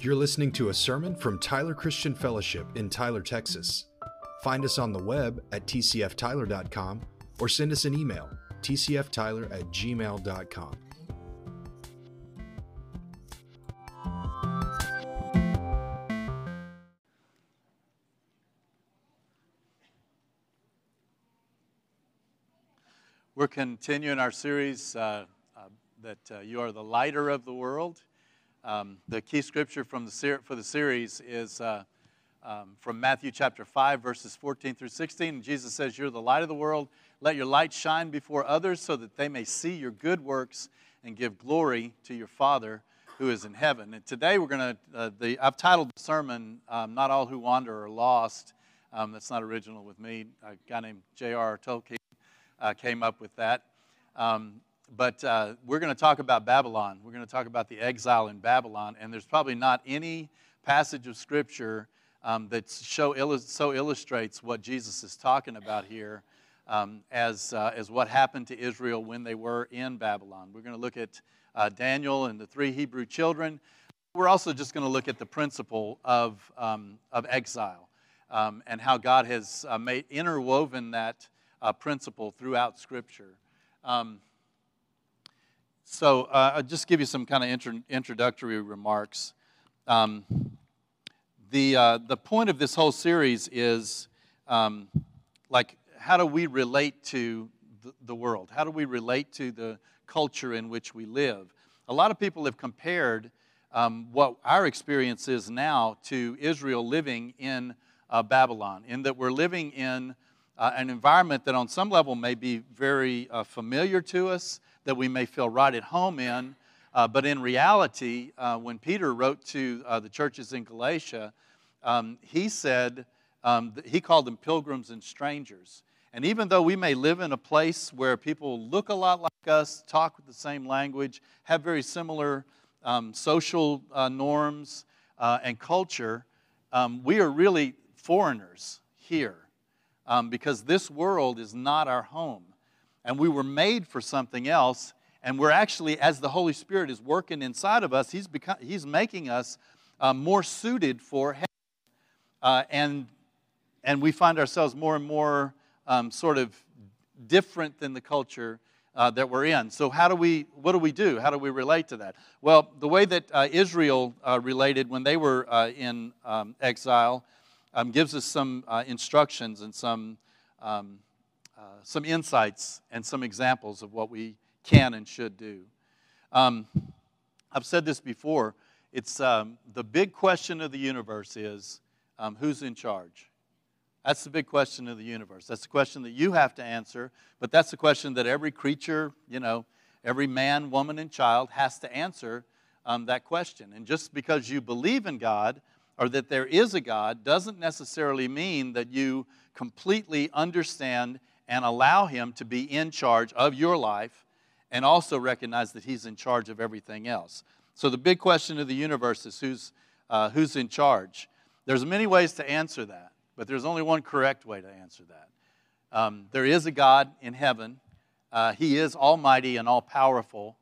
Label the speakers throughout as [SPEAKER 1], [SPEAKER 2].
[SPEAKER 1] You're listening to a sermon from Tyler Christian Fellowship in Tyler, Texas. Find us on the web at tcftyler.com or send us an email, tcftyler at gmail.com.
[SPEAKER 2] We're continuing our series uh, uh, that uh, you are the lighter of the world. Um, the key scripture from the ser- for the series is uh, um, from Matthew chapter 5, verses 14 through 16. And Jesus says, You're the light of the world. Let your light shine before others so that they may see your good works and give glory to your Father who is in heaven. And today we're going to, uh, the, I've titled the sermon, um, Not All Who Wander Are Lost. Um, that's not original with me. A guy named J.R.R. Tolkien uh, came up with that. Um, but uh, we're going to talk about Babylon. We're going to talk about the exile in Babylon. And there's probably not any passage of Scripture um, that show, so illustrates what Jesus is talking about here um, as, uh, as what happened to Israel when they were in Babylon. We're going to look at uh, Daniel and the three Hebrew children. We're also just going to look at the principle of, um, of exile um, and how God has uh, made, interwoven that uh, principle throughout Scripture. Um, so uh, I'll just give you some kind of intro- introductory remarks. Um, the, uh, the point of this whole series is um, like, how do we relate to the, the world? How do we relate to the culture in which we live? A lot of people have compared um, what our experience is now to Israel living in uh, Babylon, in that we're living in uh, an environment that on some level may be very uh, familiar to us, that we may feel right at home in. Uh, but in reality, uh, when Peter wrote to uh, the churches in Galatia, um, he said, um, he called them pilgrims and strangers. And even though we may live in a place where people look a lot like us, talk with the same language, have very similar um, social uh, norms and culture, um, we are really foreigners here um, because this world is not our home. And we were made for something else. And we're actually, as the Holy Spirit is working inside of us, He's, become, he's making us uh, more suited for heaven. Uh, and, and we find ourselves more and more um, sort of different than the culture uh, that we're in. So, how do we, what do we do? How do we relate to that? Well, the way that uh, Israel uh, related when they were uh, in um, exile um, gives us some instructions and some, um, uh, some insights and some examples of what we can and should do. Um, I've said this before. It's um, the big question of the universe is um, who's in charge? That's the big question of the universe. That's the question that you have to answer, but that's the question that every creature, you know, every man, woman, and child has to answer um, that question. And just because you believe in God or that there is a God doesn't necessarily mean that you completely understand and allow Him to be in charge of your life and also recognize that He's in charge of everything else. So the big question of the universe is who's, uh, who's in charge? There's many ways to answer that, but there's only one correct way to answer that. Um, there is a God in heaven. Uh, he is almighty and all powerful,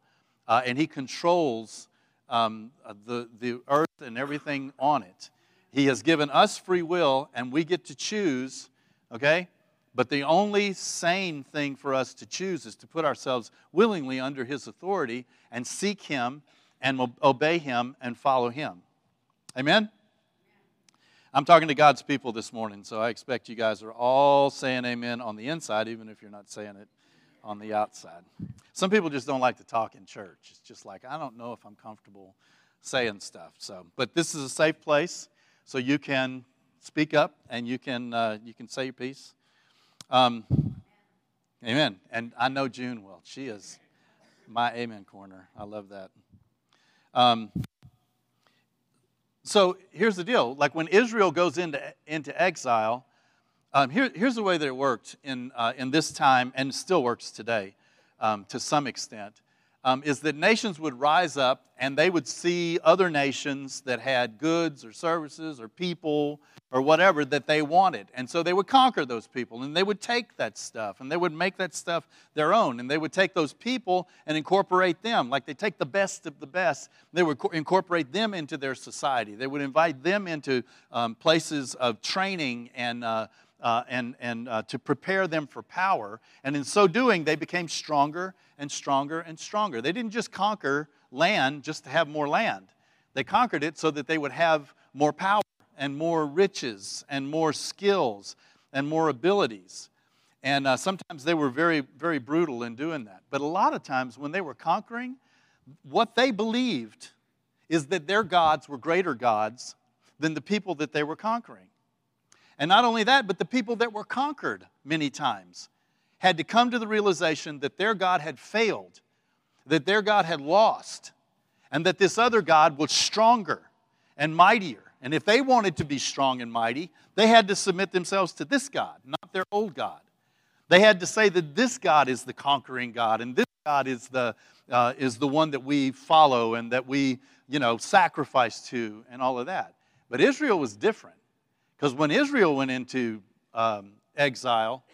[SPEAKER 2] uh, and He controls um, uh, the, the earth and everything on it. He has given us free will, and we get to choose, okay? But the only sane thing for us to choose is to put ourselves willingly under His authority and seek Him and obey Him and follow Him. Amen? I'm talking to God's people this morning, so I expect you guys are all saying amen on the inside, even if you're not saying it on the outside. Some people just don't like to talk in church. It's just like, I don't know if I'm comfortable saying stuff. So, but this is a safe place, so you can speak up and you can uh, you can say your piece. Um, amen. And I know June will. She is my amen corner. I love that. Um, so here's the deal. Like when Israel goes into into exile um, here, here's the way that it worked in, uh, in this time and still works today um, to some extent. Um, is that nations would rise up and they would see other nations that had goods or services or people or whatever that they wanted. And so they would conquer those people and they would take that stuff and they would make that stuff their own. And they would take those people and incorporate them. Like they take the best of the best, they would incorporate them into their society. They would invite them into um, places of training and uh, uh, and, and uh, to prepare them for power. And in so doing, they became stronger and stronger and stronger. They didn't just conquer land just to have more land, they conquered it so that they would have more power and more riches and more skills and more abilities. And uh, sometimes they were very, very brutal in doing that. But a lot of times when they were conquering, what they believed is that their gods were greater gods than the people that they were conquering. And not only that, but the people that were conquered many times had to come to the realization that their God had failed, that their God had lost, and that this other God was stronger and mightier. And if they wanted to be strong and mighty, they had to submit themselves to this God, not their old God. They had to say that this God is the conquering God, and this God is the, uh, is the one that we follow and that we, you know, sacrifice to, and all of that. But Israel was different. Because when Israel went into um, exile,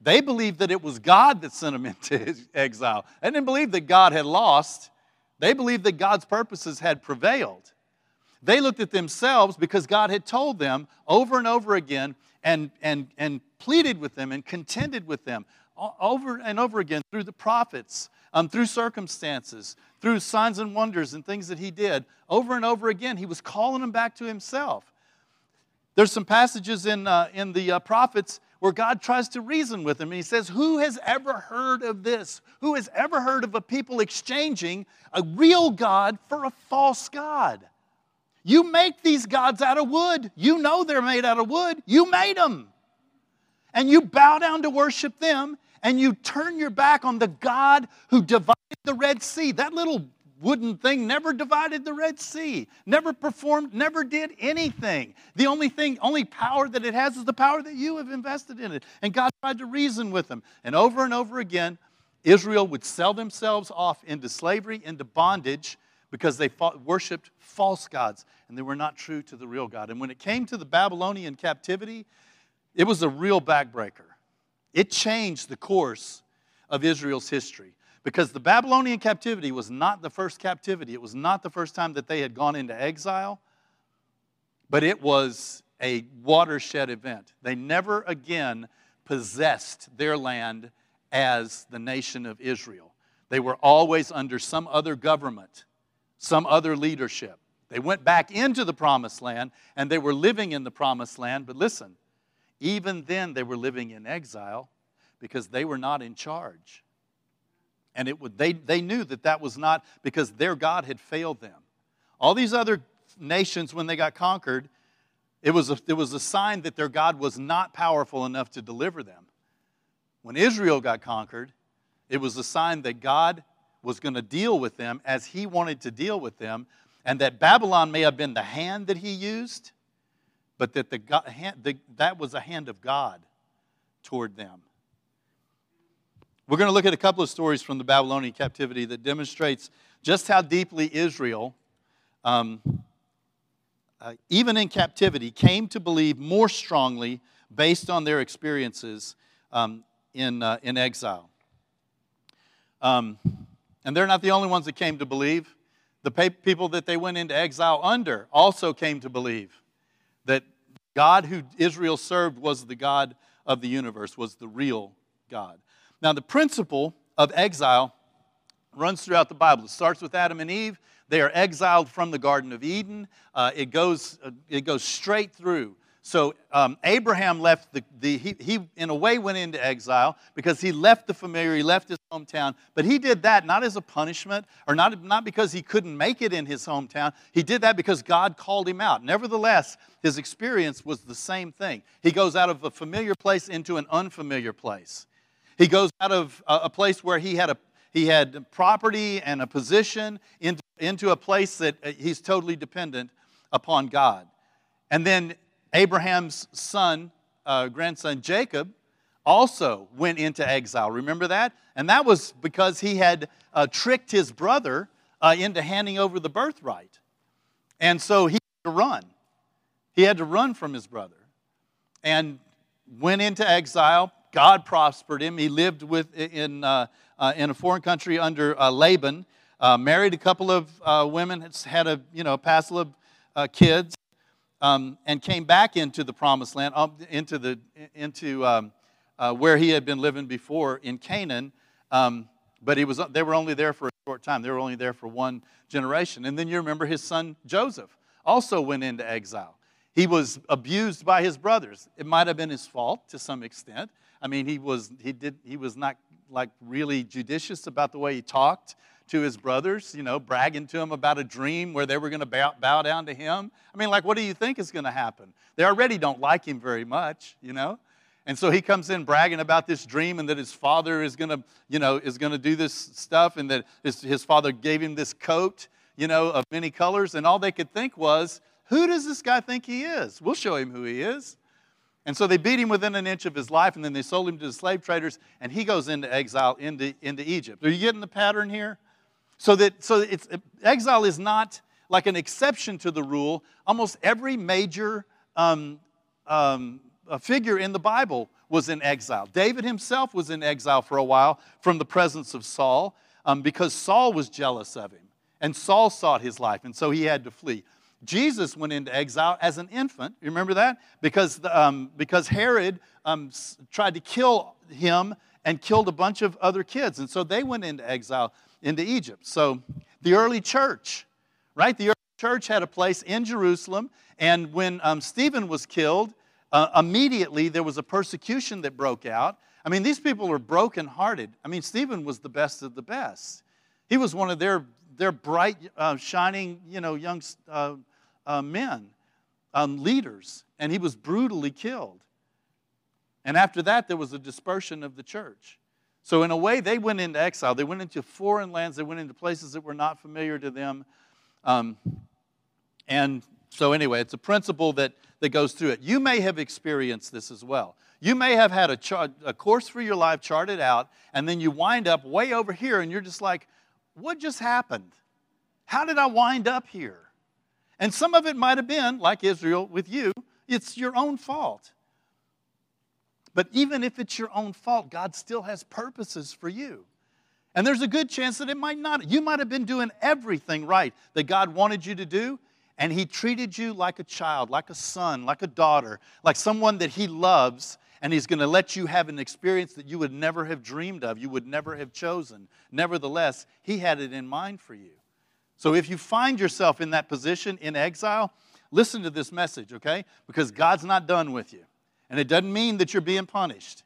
[SPEAKER 2] they believed that it was God that sent them into exile. They didn't believe that God had lost. They believed that God's purposes had prevailed. They looked at themselves because God had told them over and over again and, and, and pleaded with them and contended with them over and over again through the prophets, um, through circumstances, through signs and wonders and things that He did. Over and over again, He was calling them back to Himself. There's some passages in, uh, in the uh, prophets where God tries to reason with them. And he says, Who has ever heard of this? Who has ever heard of a people exchanging a real God for a false God? You make these gods out of wood. You know they're made out of wood. You made them. And you bow down to worship them, and you turn your back on the God who divided the Red Sea. That little wooden thing never divided the Red Sea, never performed, never did anything. The only thing, only power that it has is the power that you have invested in it. And God tried to reason with them. And over and over again, Israel would sell themselves off into slavery, into bondage, because they fought, worshiped false gods and they were not true to the real God. And when it came to the Babylonian captivity, it was a real backbreaker. It changed the course of Israel's history. Because the Babylonian captivity was not the first captivity, it was not the first time that they had gone into exile, but it was a watershed event. They never again possessed their land as the nation of Israel. They were always under some other government, some other leadership. They went back into the promised land and they were living in the promised land, but listen, even then they were living in exile because they were not in charge. And it would, they, they knew that that was not because their God had failed them. All these other nations, when they got conquered, it was, a, it was a sign that their God was not powerful enough to deliver them. When Israel got conquered, it was a sign that God was going to deal with them as He wanted to deal with them, and that Babylon may have been the hand that He used, but that the, the, that was a hand of God toward them. We're going to look at a couple of stories from the Babylonian captivity that demonstrates just how deeply Israel, um, uh, even in captivity, came to believe more strongly based on their experiences um, in, uh, in exile. Um, and they're not the only ones that came to believe. The people that they went into exile under also came to believe that God who Israel served was the God of the universe, was the real God. Now, the principle of exile runs throughout the Bible. It starts with Adam and Eve. They are exiled from the Garden of Eden. Uh, it, goes, uh, it goes straight through. So um, Abraham left the, the he, he, in a way, went into exile because he left the familiar, he left his hometown. But he did that not as a punishment or not, not because he couldn't make it in his hometown. He did that because God called him out. Nevertheless, his experience was the same thing. He goes out of a familiar place into an unfamiliar place. He goes out of a place where he had a he had property and a position into, into a place that uh, he's totally dependent upon God. And then Abraham's son, uh, grandson Jacob, also went into exile. Remember that? And that was because he had uh, tricked his brother uh, into handing over the birthright. And so he had to run. He had to run from his brother and went into exile. God prospered him. He lived with, in, uh, uh, in a foreign country under uh, Laban, uh, married a couple of uh, women, had a you know, passel of kids, um, and came back into the promised land, um, into, the, into um, where he had been living before in Canaan. Um, but he was, they were only there for a short time. They were only there for one generation. And then you remember his son Joseph also went into exile. He was abused by his brothers. It might have been his fault to some extent. I mean, he was, he did, he was not like really judicious about the way he talked to his brothers, you know, bragging to them about a dream where they were going to bow, bow down to him. I mean, like, what do you think is going to happen? They already don't like him very much, you know? And so he comes in bragging about this dream and that his father is going to, you know, is going to do this stuff and that his, his father gave him this coat, you know, of many colors. And all they could think was, who does this guy think he is? We'll show him who he is. And so they beat him within an inch of his life, and then they sold him to the slave traders, and he goes into exile into, into Egypt. Are you getting the pattern here? So that so it's exile is not like an exception to the rule. Almost every major um, um, figure in the Bible was in exile. David himself was in exile for a while from the presence of Saul um, because Saul was jealous of him, and Saul sought his life, and so he had to flee. Jesus went into exile as an infant. You remember that? Because, um, because Herod um, tried to kill him and killed a bunch of other kids. And so they went into exile into Egypt. So the early church, right? The early church had a place in Jerusalem. And when um, Stephen was killed, uh, immediately there was a persecution that broke out. I mean, these people are brokenhearted. I mean, Stephen was the best of the best. He was one of their, their bright, uh, shining, you know, young uh, uh, men, um, leaders, and he was brutally killed. And after that, there was a dispersion of the church. So, in a way, they went into exile. They went into foreign lands, they went into places that were not familiar to them. Um, and so, anyway, it's a principle that, that goes through it. You may have experienced this as well. You may have had a, a course for your life charted out, and then you wind up way over here, and you're just like, what just happened? How did I wind up here? And some of it might have been, like Israel with you, it's your own fault. But even if it's your own fault, God still has purposes for you. And there's a good chance that it might not. You might have been doing everything right that God wanted you to do, and He treated you like a child, like a son, like a daughter, like someone that He loves, and He's going to let you have an experience that you would never have dreamed of, you would never have chosen. Nevertheless, He had it in mind for you. So if you find yourself in that position in exile, listen to this message, okay? Because God's not done with you. And it doesn't mean that you're being punished,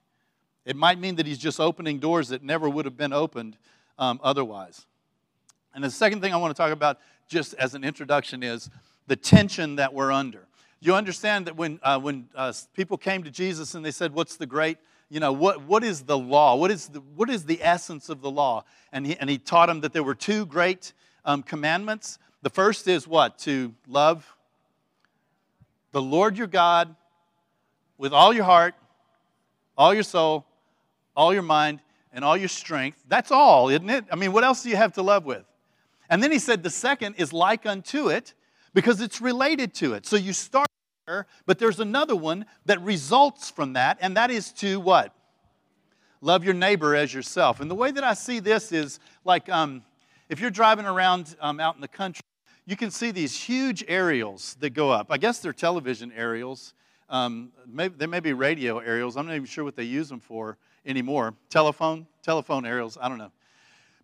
[SPEAKER 2] it might mean that He's just opening doors that never would have been opened um, otherwise. And the second thing I want to talk about, just as an introduction, is the tension that we're under. You understand that when, uh, when uh, people came to Jesus and they said, What's the great, you know, what, what is the law? What is the, what is the essence of the law? And he, and he taught them that there were two great um, commandments. The first is what? To love the Lord your God with all your heart, all your soul, all your mind, and all your strength. That's all, isn't it? I mean, what else do you have to love with? And then he said the second is like unto it because it's related to it. So you start but there's another one that results from that, and that is to what? Love your neighbor as yourself. And the way that I see this is like um, if you're driving around um, out in the country, you can see these huge aerials that go up. I guess they're television aerials. Um, maybe, they may be radio aerials. I'm not even sure what they use them for anymore. Telephone, telephone aerials, I don't know.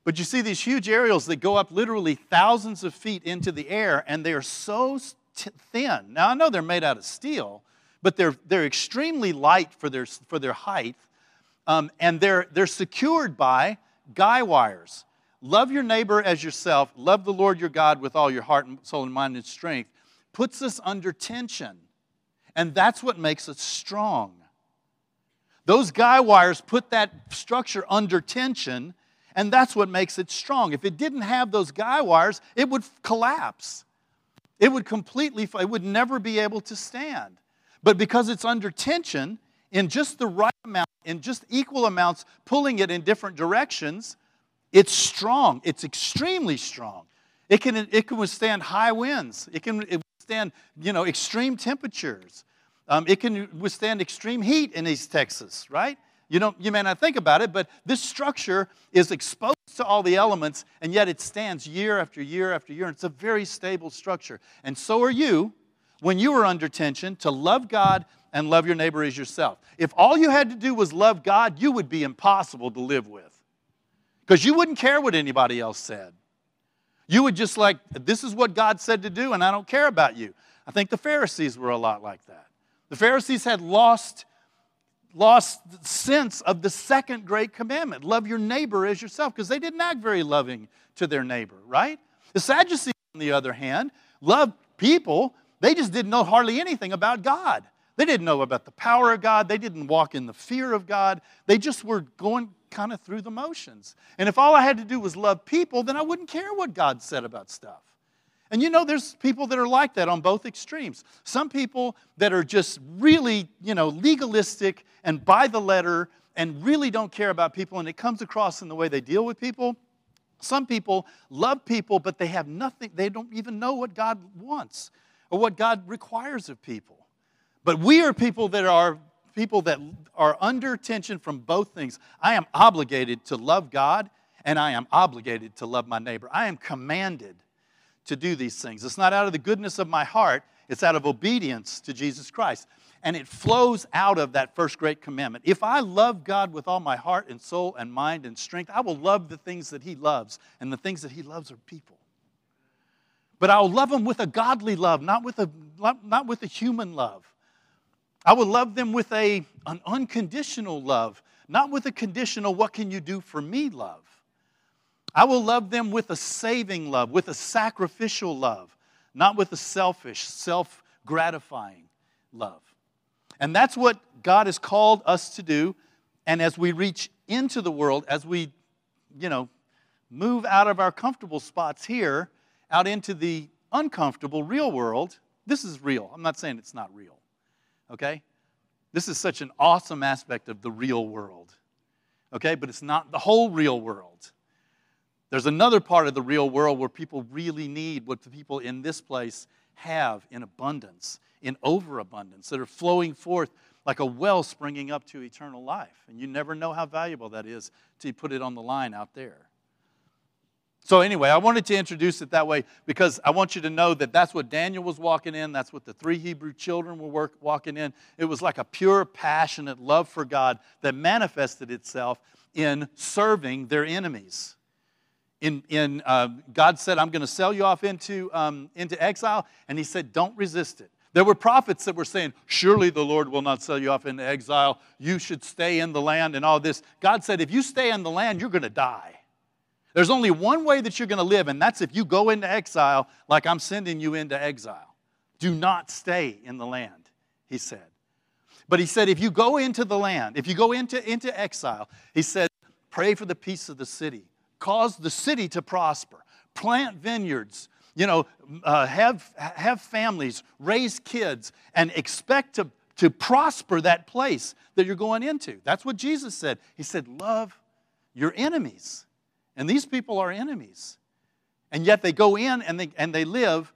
[SPEAKER 2] But you see these huge aerials that go up literally thousands of feet into the air, and they are so t- thin. Now, I know they're made out of steel, but they're, they're extremely light for their, for their height, um, and they're, they're secured by guy wires. Love your neighbor as yourself. Love the Lord your God with all your heart and soul and mind and strength. Puts us under tension. And that's what makes us strong. Those guy wires put that structure under tension, and that's what makes it strong. If it didn't have those guy wires, it would collapse. It would completely, it would never be able to stand. But because it's under tension, in just the right amount, in just equal amounts, pulling it in different directions, it's strong. It's extremely strong. It can, it can withstand high winds. It can withstand, you know, extreme temperatures. Um, it can withstand extreme heat in East Texas, right? You, don't, you may not think about it, but this structure is exposed to all the elements, and yet it stands year after year after year. And it's a very stable structure. And so are you when you are under tension to love God and love your neighbor as yourself. If all you had to do was love God, you would be impossible to live with because you wouldn't care what anybody else said. You would just like, this is what God said to do, and I don't care about you. I think the Pharisees were a lot like that. The Pharisees had lost, lost sense of the second great commandment love your neighbor as yourself, because they didn't act very loving to their neighbor, right? The Sadducees, on the other hand, loved people, they just didn't know hardly anything about God. They didn't know about the power of God. They didn't walk in the fear of God. They just were going kind of through the motions. And if all I had to do was love people, then I wouldn't care what God said about stuff. And you know, there's people that are like that on both extremes. Some people that are just really, you know, legalistic and by the letter and really don't care about people, and it comes across in the way they deal with people. Some people love people, but they have nothing, they don't even know what God wants or what God requires of people. But we are people that are people that are under tension from both things. I am obligated to love God and I am obligated to love my neighbor. I am commanded to do these things. It's not out of the goodness of my heart, it's out of obedience to Jesus Christ. And it flows out of that first great commandment. If I love God with all my heart and soul and mind and strength, I will love the things that He loves. And the things that He loves are people. But I will love them with a godly love, not with a, not with a human love. I will love them with a, an unconditional love, not with a conditional, what can you do for me love. I will love them with a saving love, with a sacrificial love, not with a selfish, self gratifying love. And that's what God has called us to do. And as we reach into the world, as we, you know, move out of our comfortable spots here, out into the uncomfortable real world, this is real. I'm not saying it's not real okay? This is such an awesome aspect of the real world, okay? But it's not the whole real world. There's another part of the real world where people really need what the people in this place have in abundance, in overabundance, that are flowing forth like a well springing up to eternal life. And you never know how valuable that is to put it on the line out there. So, anyway, I wanted to introduce it that way because I want you to know that that's what Daniel was walking in. That's what the three Hebrew children were work, walking in. It was like a pure, passionate love for God that manifested itself in serving their enemies. In, in uh, God said, I'm going to sell you off into, um, into exile. And He said, Don't resist it. There were prophets that were saying, Surely the Lord will not sell you off into exile. You should stay in the land and all this. God said, If you stay in the land, you're going to die. There's only one way that you're going to live, and that's if you go into exile like I'm sending you into exile. Do not stay in the land, he said. But he said, if you go into the land, if you go into, into exile, he said, pray for the peace of the city, cause the city to prosper, plant vineyards, you know, uh, have, have families, raise kids, and expect to, to prosper that place that you're going into. That's what Jesus said. He said, love your enemies. And these people are enemies. And yet they go in and they, and they live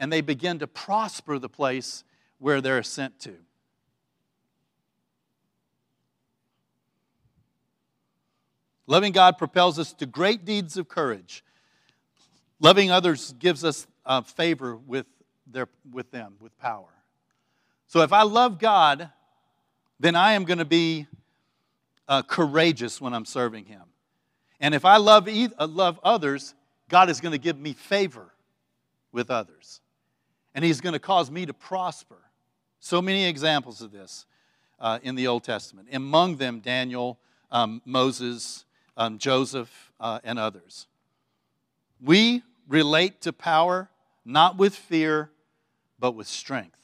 [SPEAKER 2] and they begin to prosper the place where they're sent to. Loving God propels us to great deeds of courage. Loving others gives us uh, favor with, their, with them, with power. So if I love God, then I am going to be uh, courageous when I'm serving Him. And if I love, uh, love others, God is going to give me favor with others. And He's going to cause me to prosper. So many examples of this uh, in the Old Testament. Among them, Daniel, um, Moses, um, Joseph, uh, and others. We relate to power not with fear, but with strength.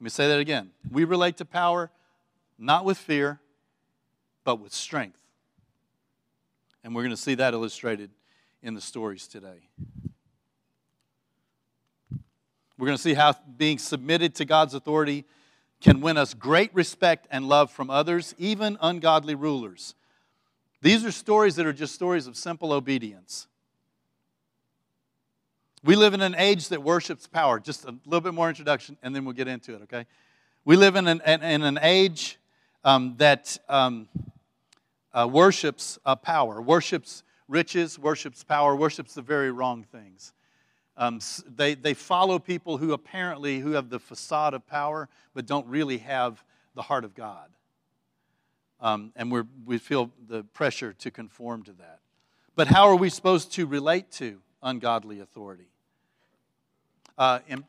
[SPEAKER 2] Let me say that again. We relate to power not with fear, but with strength. And we're going to see that illustrated in the stories today. We're going to see how being submitted to God's authority can win us great respect and love from others, even ungodly rulers. These are stories that are just stories of simple obedience. We live in an age that worships power. Just a little bit more introduction, and then we'll get into it, okay? We live in an, in an age um, that um, uh, worships uh, power, worships riches, worships power, worships the very wrong things. Um, they, they follow people who apparently who have the facade of power but don't really have the heart of God. Um, and we we feel the pressure to conform to that. But how are we supposed to relate to ungodly authority? Uh, let's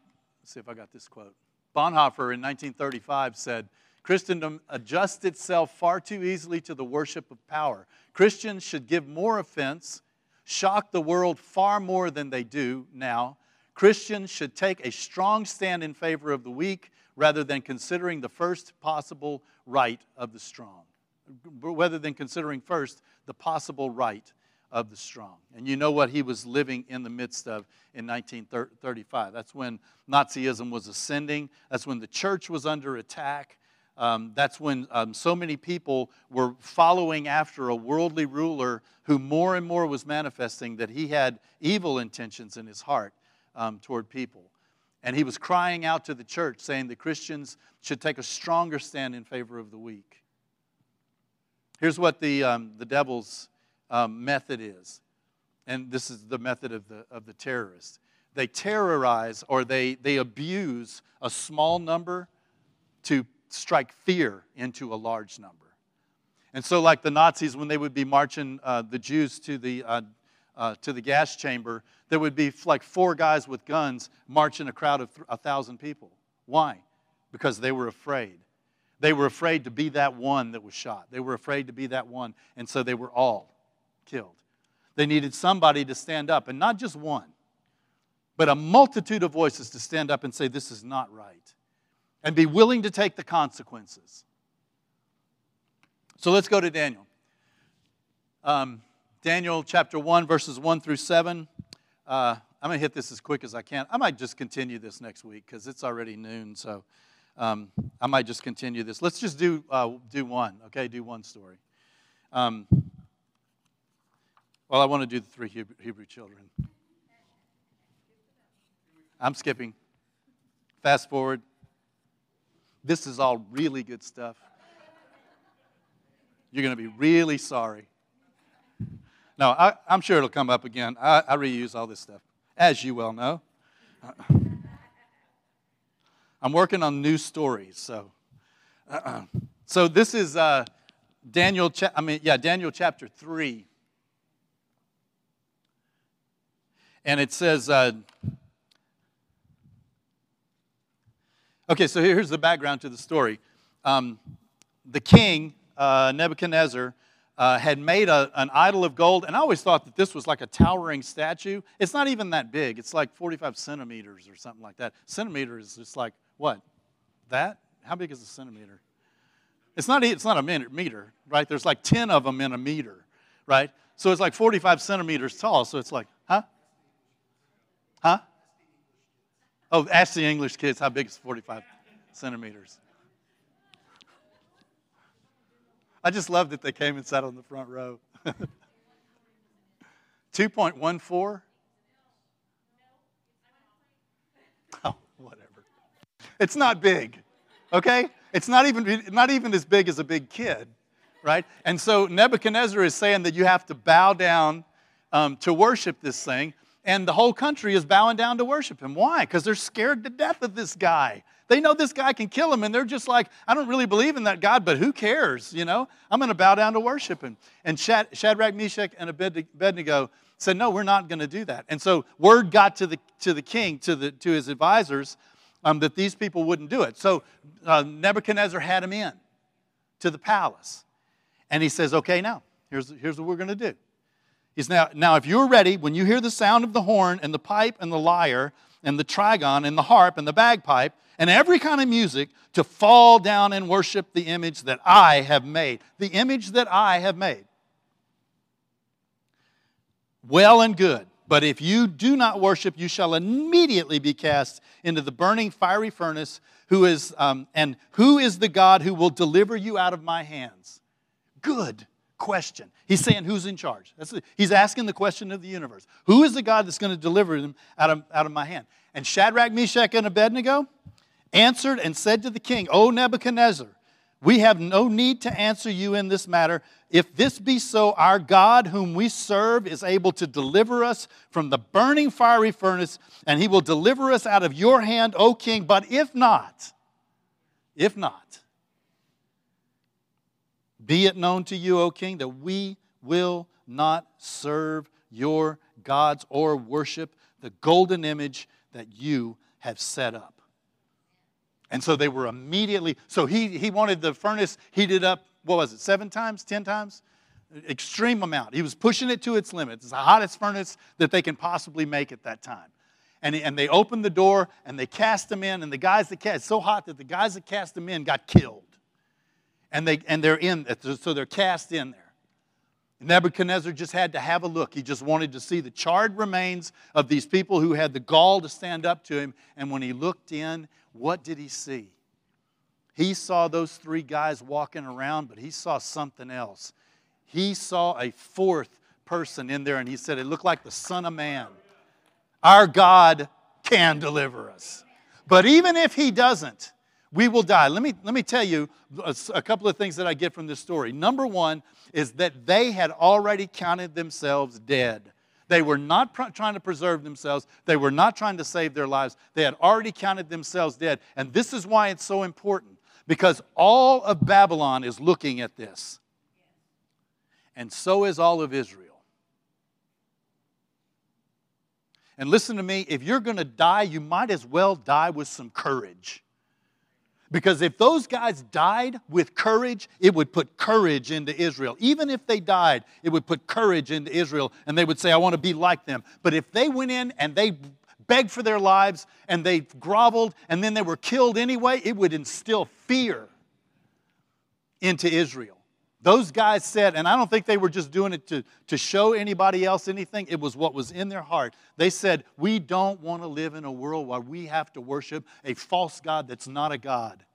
[SPEAKER 2] see if I got this quote. Bonhoeffer in 1935 said, Christendom adjusts itself far too easily to the worship of power. Christians should give more offense shock the world far more than they do now. Christians should take a strong stand in favor of the weak rather than considering the first possible right of the strong. Rather than considering first the possible right of the strong. And you know what he was living in the midst of in 1935. That's when Nazism was ascending, that's when the church was under attack. Um, that's when um, so many people were following after a worldly ruler who more and more was manifesting that he had evil intentions in his heart um, toward people. And he was crying out to the church, saying the Christians should take a stronger stand in favor of the weak. Here's what the, um, the devil's um, method is, and this is the method of the, of the terrorist. They terrorize or they, they abuse a small number to strike fear into a large number. And so, like the Nazis, when they would be marching uh, the Jews to the, uh, uh, to the gas chamber, there would be like four guys with guns marching a crowd of a thousand people. Why? Because they were afraid. They were afraid to be that one that was shot. They were afraid to be that one, and so they were all killed. They needed somebody to stand up, and not just one, but a multitude of voices to stand up and say, This is not right and be willing to take the consequences. So let's go to Daniel. Um, Daniel chapter 1, verses 1 through 7. Uh, I'm going to hit this as quick as I can. I might just continue this next week because it's already noon, so um, I might just continue this. Let's just do, uh, do one, okay? Do one story. Um, well, I want to do the three Hebrew, Hebrew children. I'm skipping. Fast forward. This is all really good stuff. You're going to be really sorry. No, I, am sure it'll come up again. I, I, reuse all this stuff, as you well know. I'm working on new stories, so. Uh-uh. So this is uh, Daniel. Cha- I mean, yeah, Daniel chapter three, and it says. Uh, Okay, so here's the background to the story. Um, the king, uh, Nebuchadnezzar, uh, had made a, an idol of gold, and I always thought that this was like a towering statue. It's not even that big, it's like 45 centimeters or something like that. Centimeter is just like, what? That? How big is a centimeter? It's not, it's not a meter, right? There's like 10 of them in a meter, right? So it's like 45 centimeters tall, so it's like, huh? Huh? Oh, ask the English kids how big is 45 centimeters. I just love that they came and sat on the front row. 2.14? Oh, whatever. It's not big, okay? It's not even, not even as big as a big kid, right? And so Nebuchadnezzar is saying that you have to bow down um, to worship this thing and the whole country is bowing down to worship him. Why? Because they're scared to death of this guy. They know this guy can kill him, and they're just like, I don't really believe in that God, but who cares? You know, I'm going to bow down to worship him. And Shadrach, Meshach, and Abednego said, No, we're not going to do that. And so word got to the, to the king, to, the, to his advisors, um, that these people wouldn't do it. So uh, Nebuchadnezzar had him in to the palace. And he says, Okay, now, here's, here's what we're going to do. He's now, now, if you're ready, when you hear the sound of the horn and the pipe and the lyre and the trigon and the harp and the bagpipe and every kind of music, to fall down and worship the image that I have made. The image that I have made. Well and good. But if you do not worship, you shall immediately be cast into the burning fiery furnace. Who is um, and who is the God who will deliver you out of my hands? Good question. He's saying, Who's in charge? That's, he's asking the question of the universe. Who is the God that's going to deliver them out of, out of my hand? And Shadrach, Meshach, and Abednego answered and said to the king, O Nebuchadnezzar, we have no need to answer you in this matter. If this be so, our God, whom we serve, is able to deliver us from the burning fiery furnace, and he will deliver us out of your hand, O king. But if not, if not, be it known to you, O king, that we will not serve your gods or worship the golden image that you have set up. And so they were immediately, so he, he wanted the furnace heated up, what was it, seven times, ten times? Extreme amount. He was pushing it to its limits. It's the hottest furnace that they can possibly make at that time. And, and they opened the door and they cast them in, and the guys that cast, so hot that the guys that cast them in got killed and, they, and they're in, so they're cast in there. Nebuchadnezzar just had to have a look. He just wanted to see the charred remains of these people who had the gall to stand up to him. And when he looked in, what did he see? He saw those three guys walking around, but he saw something else. He saw a fourth person in there, and he said, It looked like the Son of Man. Our God can deliver us. But even if he doesn't, we will die. Let me, let me tell you a, a couple of things that I get from this story. Number one is that they had already counted themselves dead. They were not pr- trying to preserve themselves. They were not trying to save their lives. They had already counted themselves dead. And this is why it's so important because all of Babylon is looking at this. And so is all of Israel. And listen to me if you're going to die, you might as well die with some courage. Because if those guys died with courage, it would put courage into Israel. Even if they died, it would put courage into Israel, and they would say, I want to be like them. But if they went in and they begged for their lives and they groveled and then they were killed anyway, it would instill fear into Israel. Those guys said, and I don't think they were just doing it to, to show anybody else anything, it was what was in their heart. They said, We don't want to live in a world where we have to worship a false God that's not a God.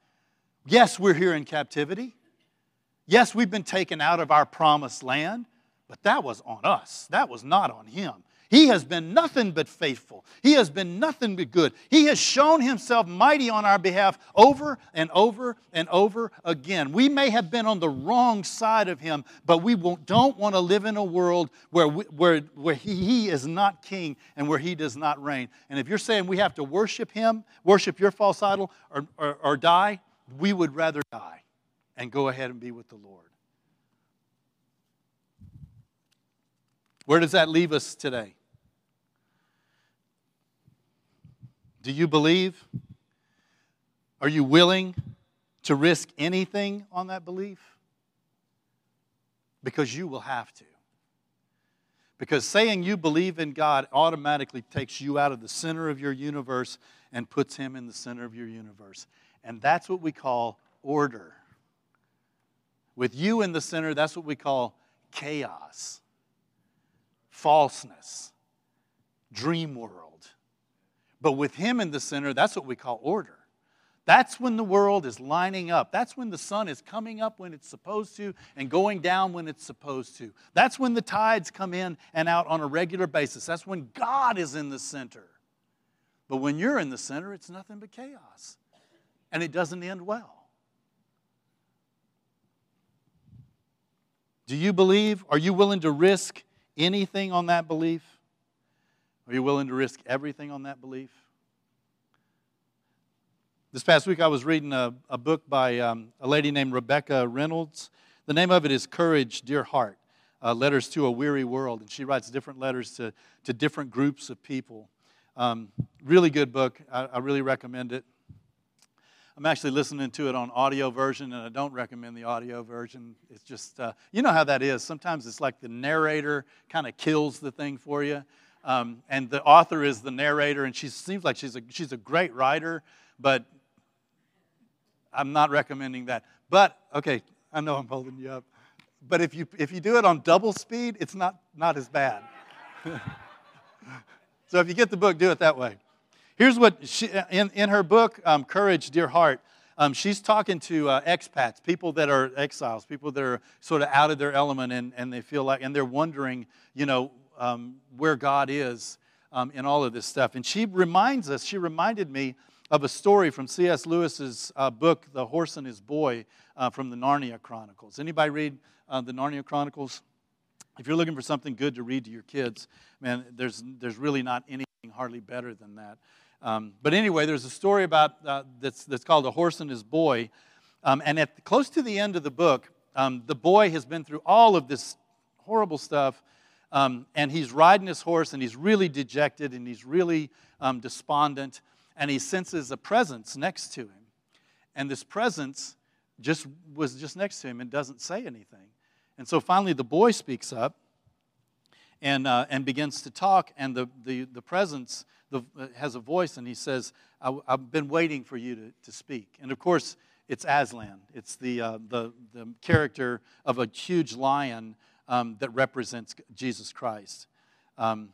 [SPEAKER 2] Yes, we're here in captivity. Yes, we've been taken out of our promised land, but that was on us. That was not on him. He has been nothing but faithful. He has been nothing but good. He has shown himself mighty on our behalf over and over and over again. We may have been on the wrong side of him, but we don't want to live in a world where, we, where, where he, he is not king and where he does not reign. And if you're saying we have to worship him, worship your false idol, or, or, or die, we would rather die and go ahead and be with the Lord. Where does that leave us today? Do you believe? Are you willing to risk anything on that belief? Because you will have to. Because saying you believe in God automatically takes you out of the center of your universe and puts Him in the center of your universe. And that's what we call order. With you in the center, that's what we call chaos, falseness, dream world. But with Him in the center, that's what we call order. That's when the world is lining up. That's when the sun is coming up when it's supposed to and going down when it's supposed to. That's when the tides come in and out on a regular basis. That's when God is in the center. But when you're in the center, it's nothing but chaos. And it doesn't end well. Do you believe? Are you willing to risk anything on that belief? Are you willing to risk everything on that belief? This past week, I was reading a, a book by um, a lady named Rebecca Reynolds. The name of it is Courage, Dear Heart uh, Letters to a Weary World. And she writes different letters to, to different groups of people. Um, really good book. I, I really recommend it. I'm actually listening to it on audio version, and I don't recommend the audio version. It's just, uh, you know how that is. Sometimes it's like the narrator kind of kills the thing for you. Um, and the author is the narrator, and she seems like she's a, she's a great writer, but I'm not recommending that. But, okay, I know I'm holding you up. But if you, if you do it on double speed, it's not, not as bad. so if you get the book, do it that way. Here's what she, in, in her book, um, Courage, Dear Heart, um, she's talking to uh, expats, people that are exiles, people that are sort of out of their element and, and they feel like, and they're wondering, you know, um, where God is um, in all of this stuff. And she reminds us, she reminded me of a story from C.S. Lewis's uh, book, The Horse and His Boy, uh, from the Narnia Chronicles. Anybody read uh, the Narnia Chronicles? If you're looking for something good to read to your kids, man, there's, there's really not anything hardly better than that. Um, but anyway, there's a story about uh, that's, that's called A Horse and His Boy. Um, and at close to the end of the book, um, the boy has been through all of this horrible stuff. Um, and he's riding his horse and he's really dejected and he's really um, despondent. And he senses a presence next to him. And this presence just was just next to him and doesn't say anything. And so finally, the boy speaks up and, uh, and begins to talk. And the, the, the presence the, uh, has a voice and he says, I, have been waiting for you to, to speak. And of course, it's Aslan. It's the, uh, the, the character of a huge lion um, that represents Jesus Christ. Um,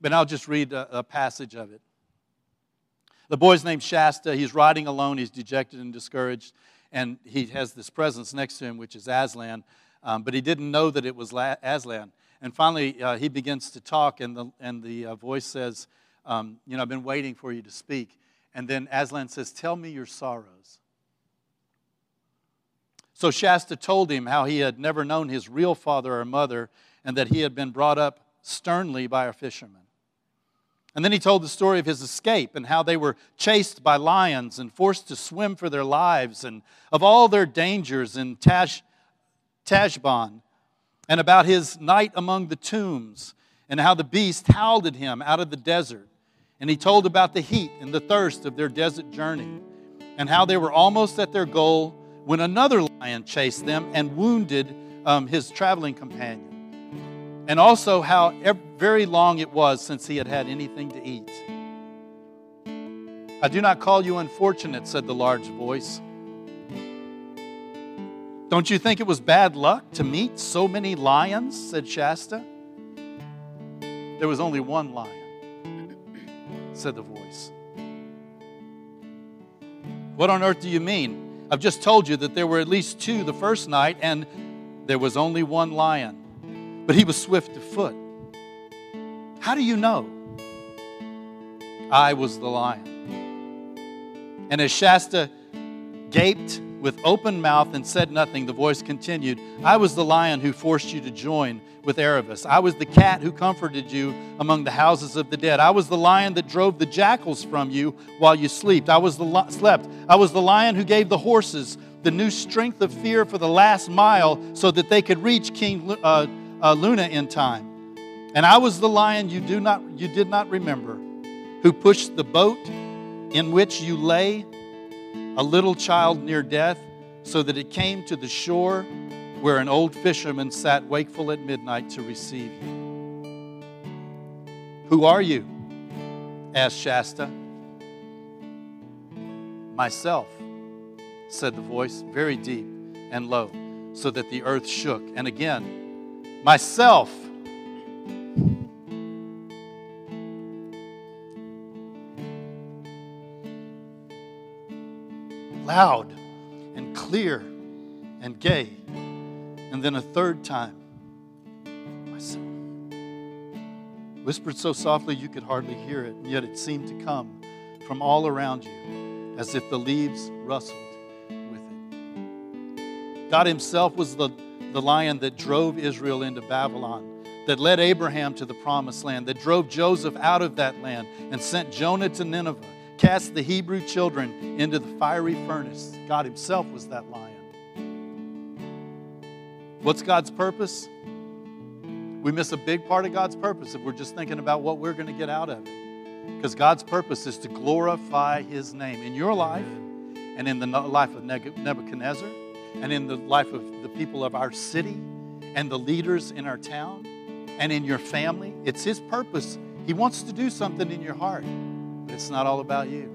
[SPEAKER 2] but I'll just read a, a passage of it. The boy's named Shasta. He's riding alone. He's dejected and discouraged. And he has this presence next to him, which is Aslan. Um, but he didn't know that it was La- Aslan. And finally, uh, he begins to talk, and the, and the uh, voice says, um, You know, I've been waiting for you to speak. And then Aslan says, Tell me your sorrows. So Shasta told him how he had never known his real father or mother, and that he had been brought up sternly by a fisherman. And then he told the story of his escape and how they were chased by lions and forced to swim for their lives, and of all their dangers in Tash, Tashbaan and about his night among the tombs, and how the beast howled at him out of the desert. And he told about the heat and the thirst of their desert journey, and how they were almost at their goal when another lion chased them and wounded um, his traveling companion. And also how very long it was since he had had anything to eat. I do not call you unfortunate, said the large voice. Don't you think it was bad luck to meet so many lions? said Shasta. There was only one lion, said the voice. What on earth do you mean? I've just told you that there were at least two the first night, and there was only one lion, but he was swift of foot. How do you know? I was the lion. And as Shasta gaped with open mouth and said nothing, the voice continued, I was the lion who forced you to join with Aravis. I was the cat who comforted you among the houses of the dead. I was the lion that drove the jackals from you while you slept. I was the li- slept. I was the lion who gave the horses the new strength of fear for the last mile so that they could reach King uh, uh, Luna in time. And I was the lion you do not you did not remember, who pushed the boat in which you lay a little child near death, so that it came to the shore where an old fisherman sat wakeful at midnight to receive you. Who are you? asked Shasta. Myself, said the voice, very deep and low, so that the earth shook. And again, myself. Loud and clear and gay. And then a third time, myself. Whispered so softly you could hardly hear it, and yet it seemed to come from all around you as if the leaves rustled with it. God Himself was the, the lion that drove Israel into Babylon, that led Abraham to the promised land, that drove Joseph out of that land and sent Jonah to Nineveh cast the Hebrew children into the fiery furnace. God Himself was that lion. What's God's purpose? We miss a big part of God's purpose if we're just thinking about what we're going to get out of it. Because God's purpose is to glorify His name in your life and in the life of Nebuchadnezzar and in the life of the people of our city and the leaders in our town and in your family. It's His purpose. He wants to do something in your heart. It's not all about you.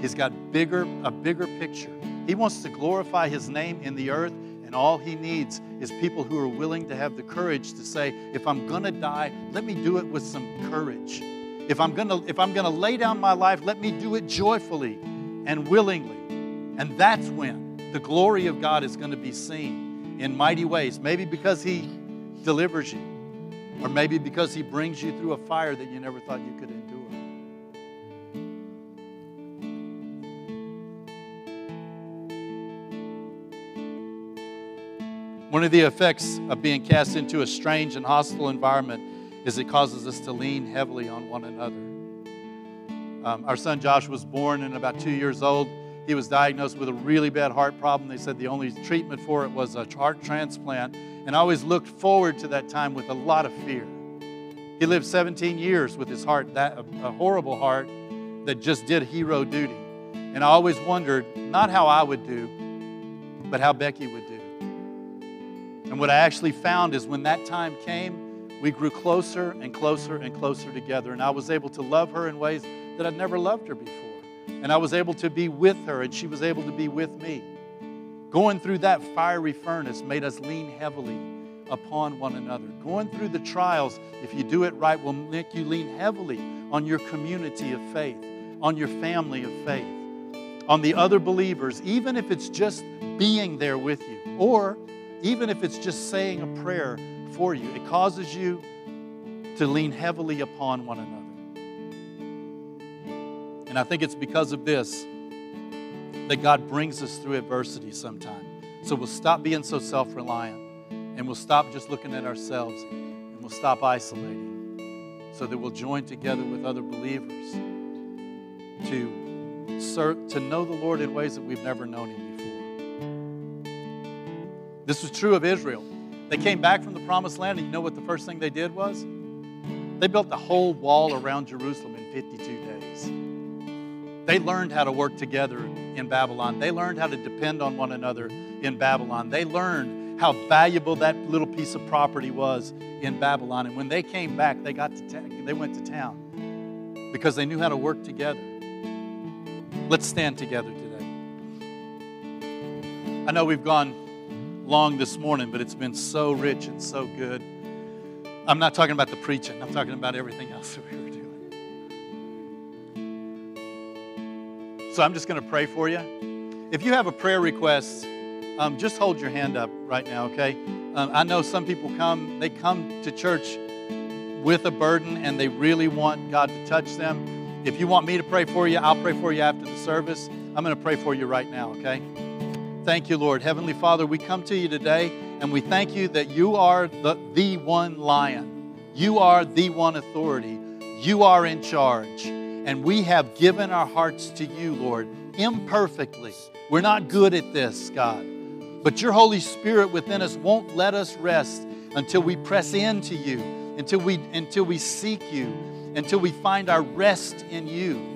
[SPEAKER 2] He's got bigger, a bigger picture. He wants to glorify his name in the earth, and And all he needs is people who are willing to have the courage to say, if I'm going to die, let me do it with some courage. If I'm going to if I'm going to lay down my life, let me do it joyfully and willingly. And that's when the glory of God is going to be seen in mighty ways. Maybe because he delivers you, or maybe because he brings you through a fire that you never thought you could endure. One of the effects of being cast into a strange and hostile environment is it causes us to lean heavily on one another. Um, our son Josh was born and about two years old. He was diagnosed with a really bad heart problem. They said the only treatment for it was a heart transplant. And I always looked forward to that time with a lot of fear. He lived 17 years with his heart, that a horrible heart that just did hero duty. And I always wondered not how I would do, but how Becky would. And what I actually found is when that time came, we grew closer and closer and closer together. And I was able to love her in ways that I'd never loved her before. And I was able to be with her, and she was able to be with me. Going through that fiery furnace made us lean heavily upon one another. Going through the trials, if you do it right, will make you lean heavily on your community of faith, on your family of faith, on the other believers, even if it's just being there with you. Or even if it's just saying a prayer for you, it causes you to lean heavily upon one another. And I think it's because of this that God brings us through adversity sometime. So we'll stop being so self reliant and we'll stop just looking at ourselves and we'll stop isolating so that we'll join together with other believers to, serve, to know the Lord in ways that we've never known Him this was true of Israel. They came back from the promised land, and you know what the first thing they did was? They built the whole wall around Jerusalem in 52 days. They learned how to work together in Babylon. They learned how to depend on one another in Babylon. They learned how valuable that little piece of property was in Babylon. And when they came back, they got to ta- they went to town because they knew how to work together. Let's stand together today. I know we've gone long this morning, but it's been so rich and so good. I'm not talking about the preaching, I'm talking about everything else that we were doing. So I'm just going to pray for you. If you have a prayer request, um, just hold your hand up right now, okay? Um, I know some people come, they come to church with a burden and they really want God to touch them. If you want me to pray for you, I'll pray for you after the service. I'm going to pray for you right now, okay? Thank you, Lord. Heavenly Father, we come to you today and we thank you that you are the, the one lion. You are the one authority. You are in charge. And we have given our hearts to you, Lord, imperfectly. We're not good at this, God. But your Holy Spirit within us won't let us rest until we press into you, until we, until we seek you, until we find our rest in you.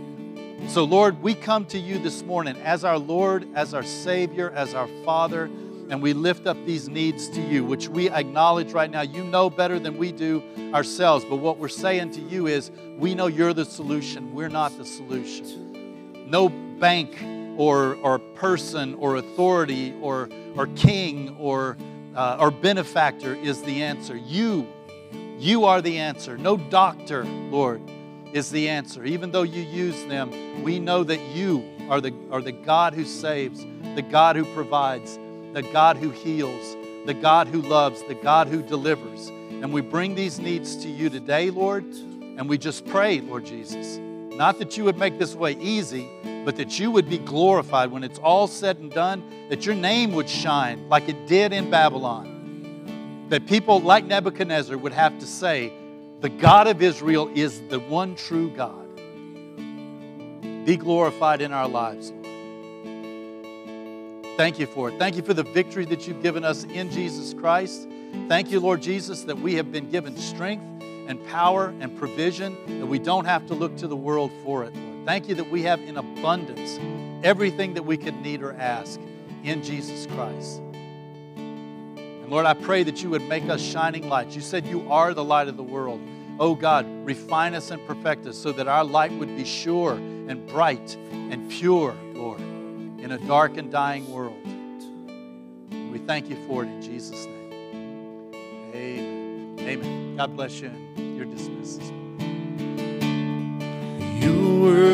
[SPEAKER 2] So, Lord, we come to you this morning as our Lord, as our Savior, as our Father, and we lift up these needs to you, which we acknowledge right now. You know better than we do ourselves, but what we're saying to you is we know you're the solution. We're not the solution. No bank or, or person or authority or, or king or, uh, or benefactor is the answer. You, you are the answer. No doctor, Lord is the answer. Even though you use them, we know that you are the, are the God who saves, the God who provides, the God who heals, the God who loves, the God who delivers. And we bring these needs to you today, Lord, and we just pray, Lord Jesus, not that you would make this way easy, but that you would be glorified when it's all said and done, that your name would shine like it did in Babylon. That people like Nebuchadnezzar would have to say, the God of Israel is the one true God. Be glorified in our lives, Lord. Thank you for it. Thank you for the victory that you've given us in Jesus Christ. Thank you, Lord Jesus, that we have been given strength and power and provision, that we don't have to look to the world for it, Lord. Thank you that we have in abundance everything that we could need or ask in Jesus Christ. Lord, I pray that you would make us shining lights. You said you are the light of the world. Oh God, refine us and perfect us so that our light would be sure and bright and pure, Lord, in a dark and dying world. We thank you for it in Jesus' name. Amen. Amen. God bless you. And you're dismissed.
[SPEAKER 3] You were